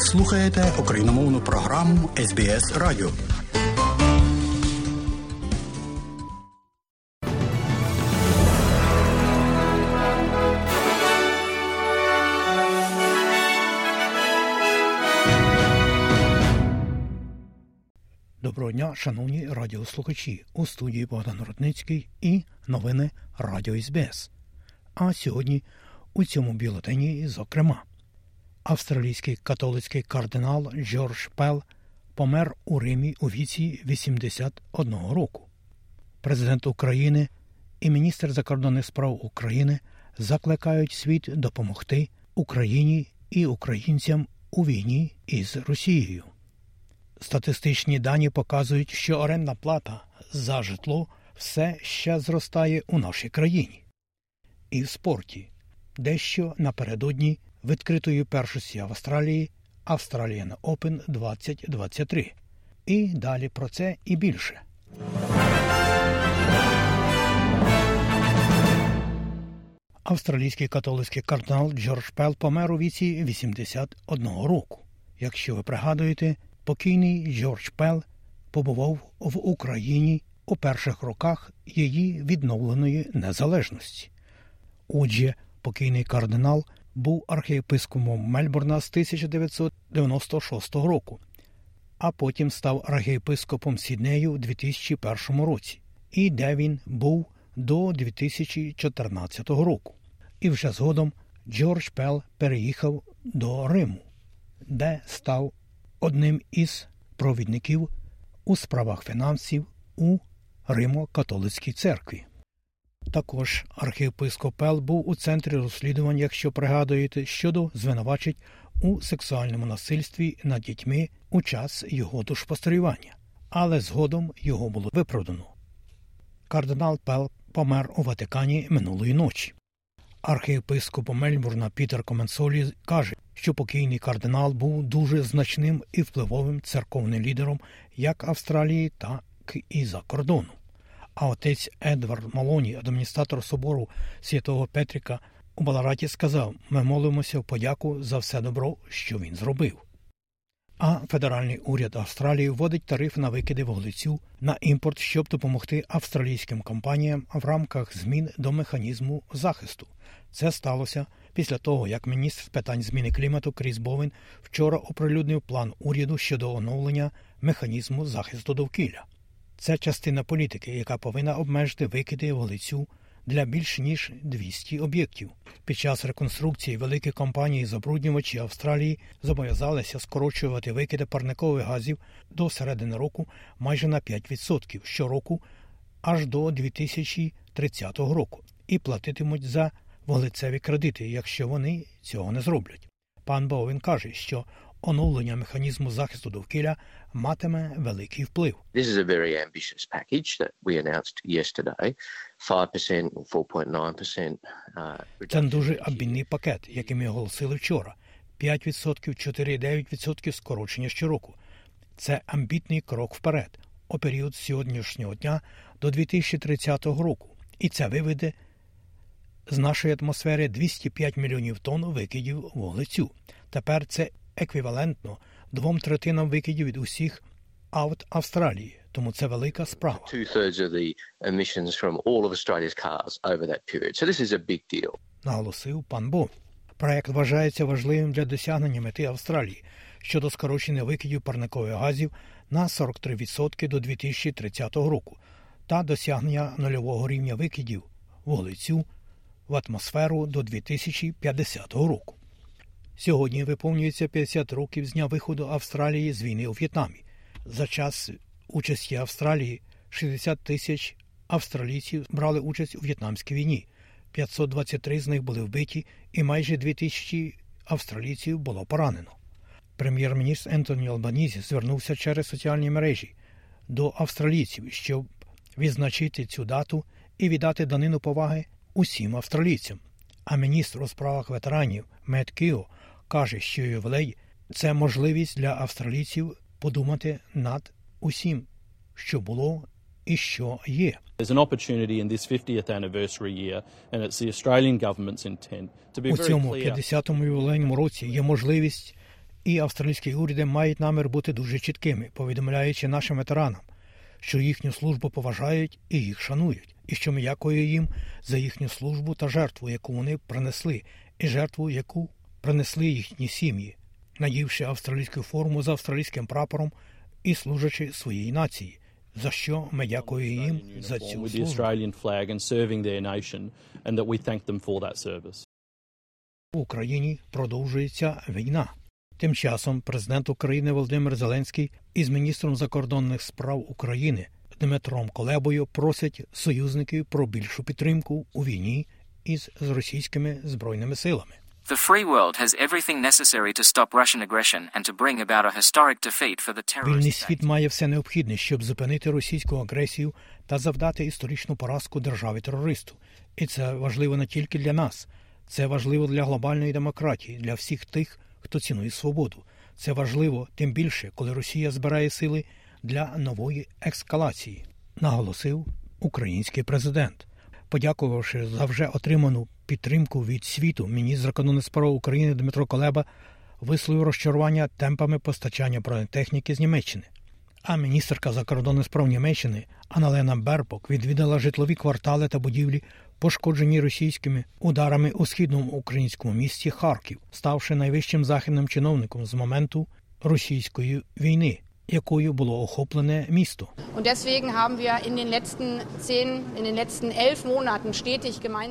Слухаєте україномовну програму СБС Радіо. Доброго дня, шановні радіослухачі. У студії Богдан Рудницький і новини Радіо СБС. А сьогодні у цьому бюлетені, зокрема, австралійський католицький кардинал Джордж Пел помер у Римі у віці 81 року. Президент України і міністр закордонних справ України закликають світ допомогти Україні і українцям у війні із Росією. Статистичні дані показують, що орендна плата за житло все ще зростає у нашій країні. І в спорті дещо напередодні відкритої першості Австралії Australian Open 2023. І далі про це і більше. Австралійський католицький кардинал Джордж Пел помер у віці 81 року. Якщо ви пригадуєте, покійний Джордж Пел побував в Україні у перших роках її відновленої незалежності. Отже, покійний кардинал був архієпископом Мельбурна з 1996 року, а потім став архієпископом Сіднею у 2001 році, і де він був до 2014 року. І вже згодом Джордж Пел переїхав до Риму, де став одним із провідників у справах фінансів у Римо-католицькій церкві. Також архієпископ Пел був у центрі розслідувань, якщо пригадуєте, щодо звинувачень у сексуальному насильстві над дітьми у час його душпастерювання, але згодом його було виправдано. Кардинал Пел помер у Ватикані минулої ночі. Архієпископ Мельбурна Пітер Коменсолі каже, що покійний кардинал був дуже значним і впливовим церковним лідером як Австралії, так і за кордону. А отець Едвард Малоні, адміністратор собору святого Петрика у Балараті, сказав: ми молимося в подяку за все добро, що він зробив. А федеральний уряд Австралії вводить тариф на викиди вуглецю на імпорт, щоб допомогти австралійським компаніям в рамках змін до механізму захисту. Це сталося після того, як міністр з питань зміни клімату Кріс Бовін вчора оприлюднив план уряду щодо оновлення механізму захисту довкілля. Це частина політики, яка повинна обмежити викиди вуглецю для більш ніж 200 об'єктів. Під час реконструкції великі компанії забруднювачі Австралії зобов'язалися скорочувати викиди парникових газів до середини року майже на 5% щороку аж до 2030 року і платитимуть за вуглецеві кредити, якщо вони цього не зроблять. Пан Боуін каже, що оновлення механізму захисту довкілля матиме великий вплив. This is a very ambitious package that we announced yesterday. 5% or 4.9% uh, Це дуже амбітний пакет, який ми оголосили вчора. 5%, 4,9% скорочення щороку. Це амбітний крок вперед у період сьогоднішнього дня до 2030 року. І це виведе з нашої атмосфери 205 мільйонів тонн викидів вуглецю. Тепер це еквівалентно двом третинам викидів від усіх аут Австралії. Тому це велика справа. наголосив пан Бо. Проект вважається важливим для досягнення мети Австралії щодо скорочення викидів парникових газів на 43% до 2030 року та досягнення нульового рівня викидів вуглецю в атмосферу до 2050 року. Сьогодні виповнюється 50 років з дня виходу Австралії з війни у В'єтнамі. За час участі Австралії 60 тисяч австралійців брали участь у В'єтнамській війні. 523 з них були вбиті, і майже 2000 австралійців було поранено. Прем'єр-міністр Ентоні Албанізі звернувся через соціальні мережі до австралійців, щоб відзначити цю дату і віддати данину поваги усім австралійцям. А міністр у справах ветеранів Мет Кіо каже, що ювілей це можливість для австралійців подумати над усім, що було і що є. There's an opportunity in this 50th anniversary year, and it's the Australian government's intent to be У цьому clear 50-му ювілейному році є можливість І австралійські уряди мають намір бути дуже чіткими, повідомляючи нашим ветеранам, що їхню службу поважають і їх шанують, і що дякуємо їм за їхню службу та жертву, яку вони принесли, і жертву, яку принесли їхні сім'ї, надівши австралійську форму з австралійським прапором і служачи своїй нації. За що ми дякуємо їм за цю службу. В Україні продовжується війна. Тим часом президент України Володимир Зеленський із міністром закордонних справ України Дмитром Колебою просять союзників про більшу підтримку у війні із з російськими збройними силами. The free world has everything necessary to stop Russian aggression and to bring about a historic defeat for the terrorist Вільний світ має все необхідне, щоб зупинити російську агресію та завдати історичну поразку державі терористу. І це важливо не тільки для нас, це важливо для глобальної демократії, для всіх тих, хто цінує свободу. Це важливо тим більше, коли Росія збирає сили для нової ескалації, наголосив український президент. Подякувавши за вже отриману підтримку від світу, міністр закордонних справ України Дмитро Колеба висловив розчарування темпами постачання бронетехніки з Німеччини. А міністерка закордонних справ Німеччини Аналена Бербок відвідала житлові квартали та будівлі, пошкоджені російськими ударами у східному українському місті Харків, ставши найвищим західним чиновником з моменту російської війни, якою було охоплене місто.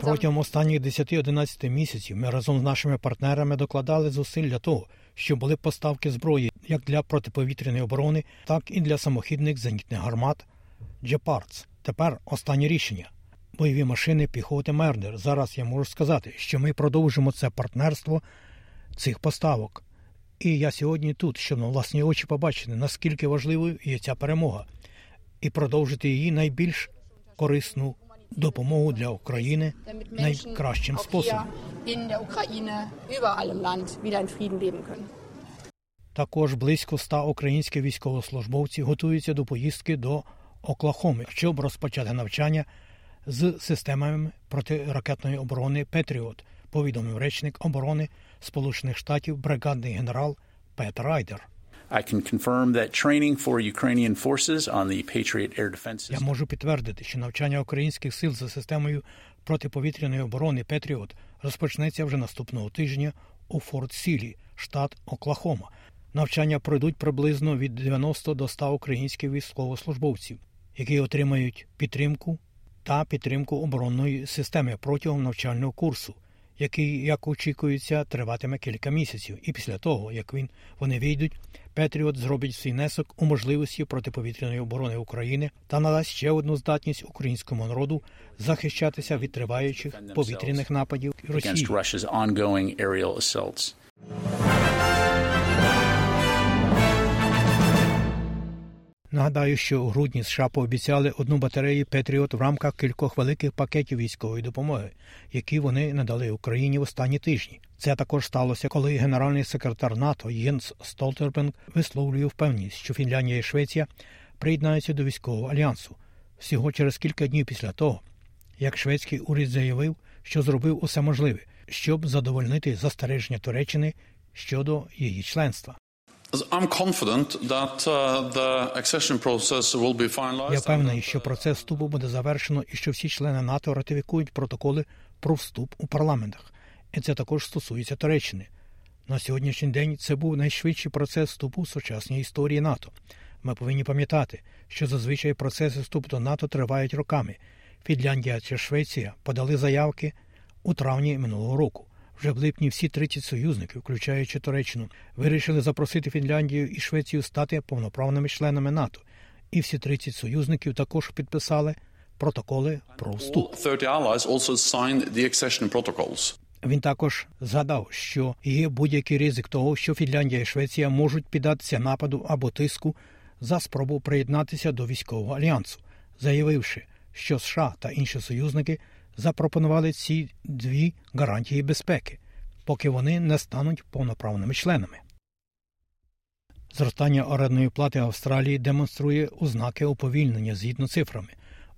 Протягом останніх 10-11 місяців ми разом з нашими партнерами докладали зусиль для того, щоб були поставки зброї як для протиповітряної оборони, так і для самохідних зенітних гармат Джепардс. Тепер останнє рішення. Бойові машини піхоти Мердер. Зараз я можу сказати, що ми продовжимо це партнерство цих поставок. І я сьогодні тут, щоб на власні очі побачити, наскільки важливою є ця перемога, і продовжити її найбільш корисну допомогу для України найкращим способом. Також близько ста українських військовослужбовців готуються до поїздки до Оклахоми, щоб розпочати навчання з системами протиракетної оборони Петріот, повідомив речник оборони Сполучених Штатів бригадний генерал Пет Райдер. I can confirm that training for Ukrainian forces on the Patriot air defense Я можу підтвердити, що навчання українських сил за системою протиповітряної оборони Петріот розпочнеться вже наступного тижня у Форт Сілі, штат Оклахома. Навчання пройдуть приблизно від 90 до 100 українських військовослужбовців, які отримають підтримку та підтримку оборонної системи протягом навчального курсу, який, як очікується, триватиме кілька місяців. І після того, як він вони вийдуть, Петріот зробить свій внесок у можливості протиповітряної оборони України та надасть ще одну здатність українському народу захищатися від триваючих повітряних нападів Росії. Нагадаю, що у грудні США пообіцяли одну батарею Петріот в рамках кількох великих пакетів військової допомоги, які вони надали Україні в останні тижні. Це також сталося, коли генеральний секретар НАТО Єнс Столтербенг висловлює впевненість, що Фінляндія і Швеція приєднаються до військового альянсу всього через кілька днів після того, як шведський уряд заявив, що зробив усе можливе, щоб задовольнити застереження Туреччини щодо її членства. Uh. Я впевнений, and, що uh, процес вступу буде завершено і що всі члени НАТО ратифікують протоколи про вступ у парламентах. І це також стосується Туреччини. На сьогоднішній день це був найшвидший процес вступу в сучасній історії НАТО. Ми повинні пам'ятати, що зазвичай процеси вступу до НАТО тривають роками. Фінляндія чи Швеція подали заявки у травні минулого року. Вже в липні всі 30 союзників, включаючи Туреччину, вирішили запросити Фінляндію і Швецію стати повноправними членами НАТО. І всі 30 союзників також підписали протоколи про вступ. 30 allies also signed the accession protocols. Він також згадав, що є будь-який ризик того, що Фінляндія і Швеція можуть піддатися нападу або тиску за спробу приєднатися до військового альянсу, заявивши, що США та інші союзники запропонували ці дві гарантії безпеки, поки вони не стануть повноправними членами. Зростання орендної плати Австралії демонструє ознаки уповільнення згідно цифрами,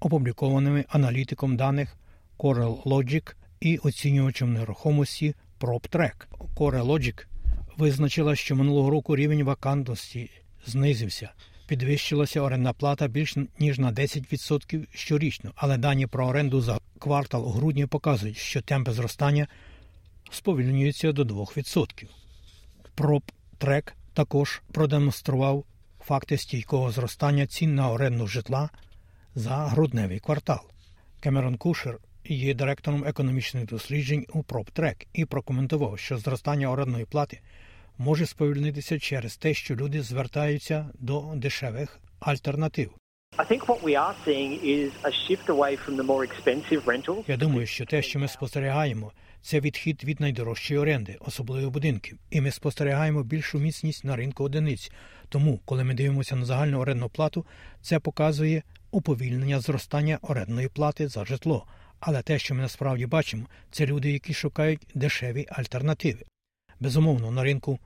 опублікованими аналітиком даних CorelLogic і оцінювачем нерухомості PropTrack. CorelLogic визначила, що минулого року рівень вакантності знизився. Підвищилася орендна плата більш ніж на 10% щорічно, але дані про оренду за квартал у грудні показують, що темпи зростання сповільнюються до 2%. Проптрек також продемонстрував факти стійкого зростання цін на оренду житла за грудневий квартал. Кемерон Кушер є директором економічних досліджень у PropTrack і прокоментував, що зростання орендної плати може сповільнитися через те, що люди звертаються до дешевих альтернатив. Я думаю, що те, що ми спостерігаємо, це відхід від найдорожчої оренди, особливо будинків, і ми спостерігаємо більшу міцність на ринку одиниць. Тому, коли ми дивимося на загальну орендну плату, це показує уповільнення зростання орендної плати за житло. Але те, що ми насправді бачимо, це люди, які шукають дешеві альтернативи. Безумовно, на ринку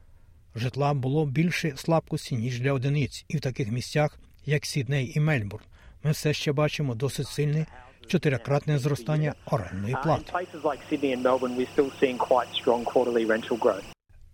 житла було більше слабкості, ніж для одиниць, і в таких місцях, як Сідней і Мельбурн, ми все ще бачимо досить сильне чотирикратне зростання орендної Uh, плати.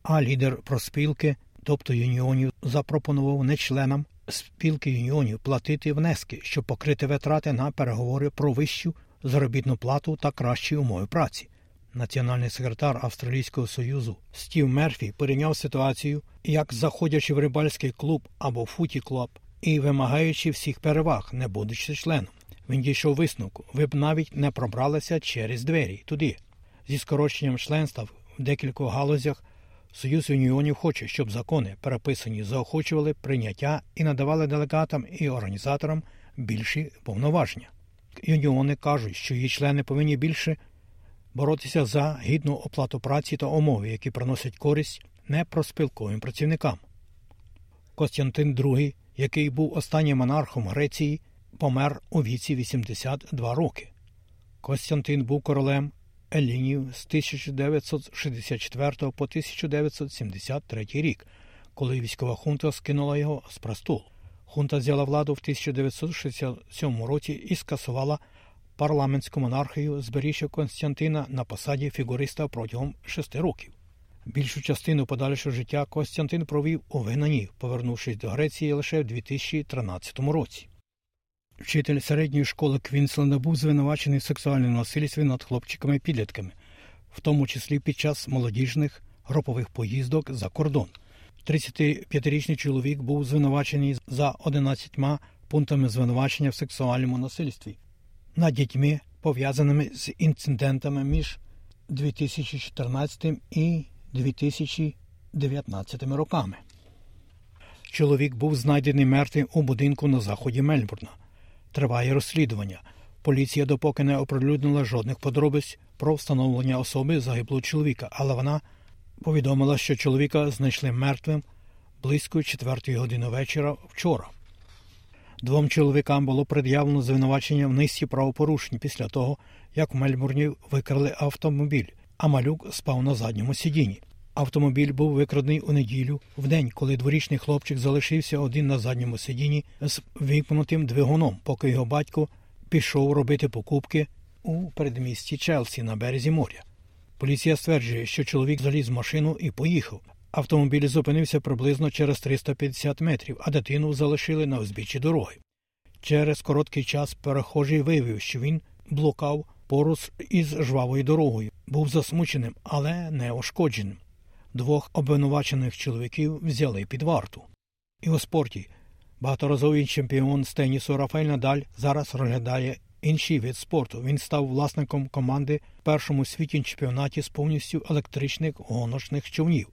А лідер проспілки, тобто юніонів, запропонував не членам спілки юніонів платити внески, щоб покрити витрати на переговори про вищу заробітну плату та кращі умови праці. Національний секретар Австралійського союзу Стів Мерфі порівняв ситуацію, як заходячи в рибальський клуб або футі-клуб і вимагаючи всіх переваг, не будучи членом. Він дійшов висновку. Ви б навіть не пробралися через двері туди. Зі скороченням членства в декількох галузях Союз юніонів хоче, щоб закони, переписані, заохочували прийняття і надавали делегатам і організаторам більші повноваження. Юніони кажуть, що її члени повинні більше боротися за гідну оплату праці та умови, які приносять користь непроспілковим працівникам. Костянтин II, який був останнім монархом Греції, помер у віці 82 роки. Костянтин був королем Елінів з 1964 по 1973 рік, коли військова хунта скинула його з престолу. Хунта взяла владу в 1967 році і скасувала парламентську монархію, зберігши Константина на посаді фігуриста протягом шести років. Більшу частину подальшого життя Костянтин провів у вигнанні, повернувшись до Греції лише в 2013 році. Вчитель середньої школи Квінсленда був звинувачений в сексуальному насильстві над хлопчиками і підлітками, в тому числі під час молодіжних групових поїздок за кордон. 35-річний чоловік був звинувачений за 11 пунктами звинувачення в сексуальному насильстві над дітьми, пов'язаними з інцидентами між 2014 і 2019 роками. Чоловік був знайдений мертвим у будинку на заході Мельбурна. Триває розслідування. Поліція допоки не оприлюднила жодних подробиць про встановлення особи загиблого чоловіка, але вона повідомила, що чоловіка знайшли мертвим близько 4 години вечора вчора. Двом чоловікам було пред'явлено звинувачення в низці правопорушень після того, як в Мельбурні викрали автомобіль, а малюк спав на задньому сидінні. Автомобіль був викрадений у неділю в день, коли дворічний хлопчик залишився один на задньому сидінні з вимкнутим двигуном, поки його батько пішов робити покупки у передмісті Челсі на березі моря. Поліція стверджує, що чоловік заліз в машину і поїхав. Автомобіль зупинився приблизно через 350 метрів, а дитину залишили на узбіччі дороги. Через короткий час перехожий виявив, що він блукав поруч із жвавою дорогою, був засмученим, але не ушкодженим. Двох обвинувачених чоловіків взяли під варту. І у спорті багаторазовий чемпіон з тенісу Рафаель Надаль зараз розглядає інший вид спорту. Він став власником команди в першому світі чемпіонаті з повністю електричних гоночних човнів.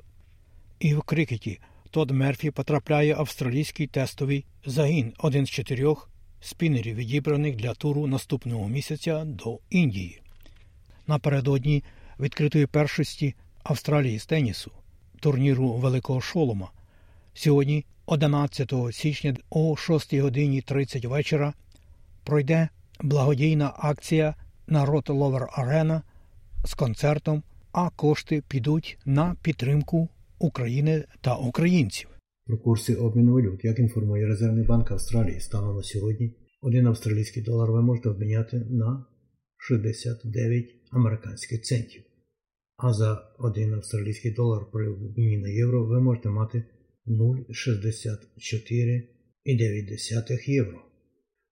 І в крикеті Тод Мерфі потрапляє австралійський тестовий загін, один з чотирьох спінерів, відібраних для туру наступного місяця до Індії. Напередодні відкритої першості Австралії з тенісу, турніру Великого Шолома. Сьогодні, 11 січня о 6 годині 30 вечора, пройде благодійна акція Народ Ловер Арена з концертом, а кошти підуть на підтримку України та українців. Про курси обміну валют, як інформує Резервний банк Австралії, станом на сьогодні один австралійський долар ви можете обміняти на 69 американських центів. а за 1 австралійський долар при обміні на євро ви можете мати 0,64,9 євро.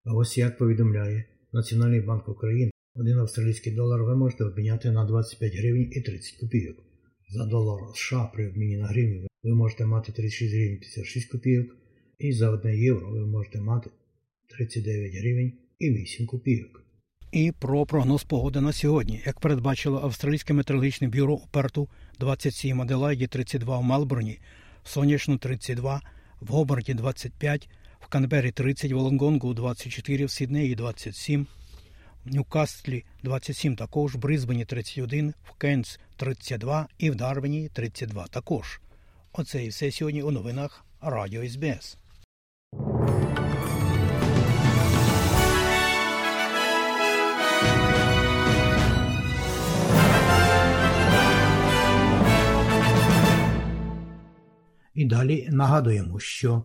А ось як повідомляє Національний банк України, 1 австралійський долар ви можете обміняти на 25 гривень і 30 копійок. За долар США при обміні на гривню ви можете мати 36 гривень 56 копійок, і за 1 євро ви можете мати 39 гривень і 8 копійок. І про прогноз погоди на сьогодні. Як передбачило Австралійське метеорологічне бюро у Перту 27 в Аделаїді 32 в Мелбурні, сонячно 32, в Гобарті 25, в Канбері 30, в Лонгонгу 24, в Сіднеї 27, в Ньюкаслі 27 також, в Брисбені 31, в Кенс 32 і в Дарвіні 32 також. Оце і все сьогодні у новинах Радіо СБС. І далі нагадуємо, що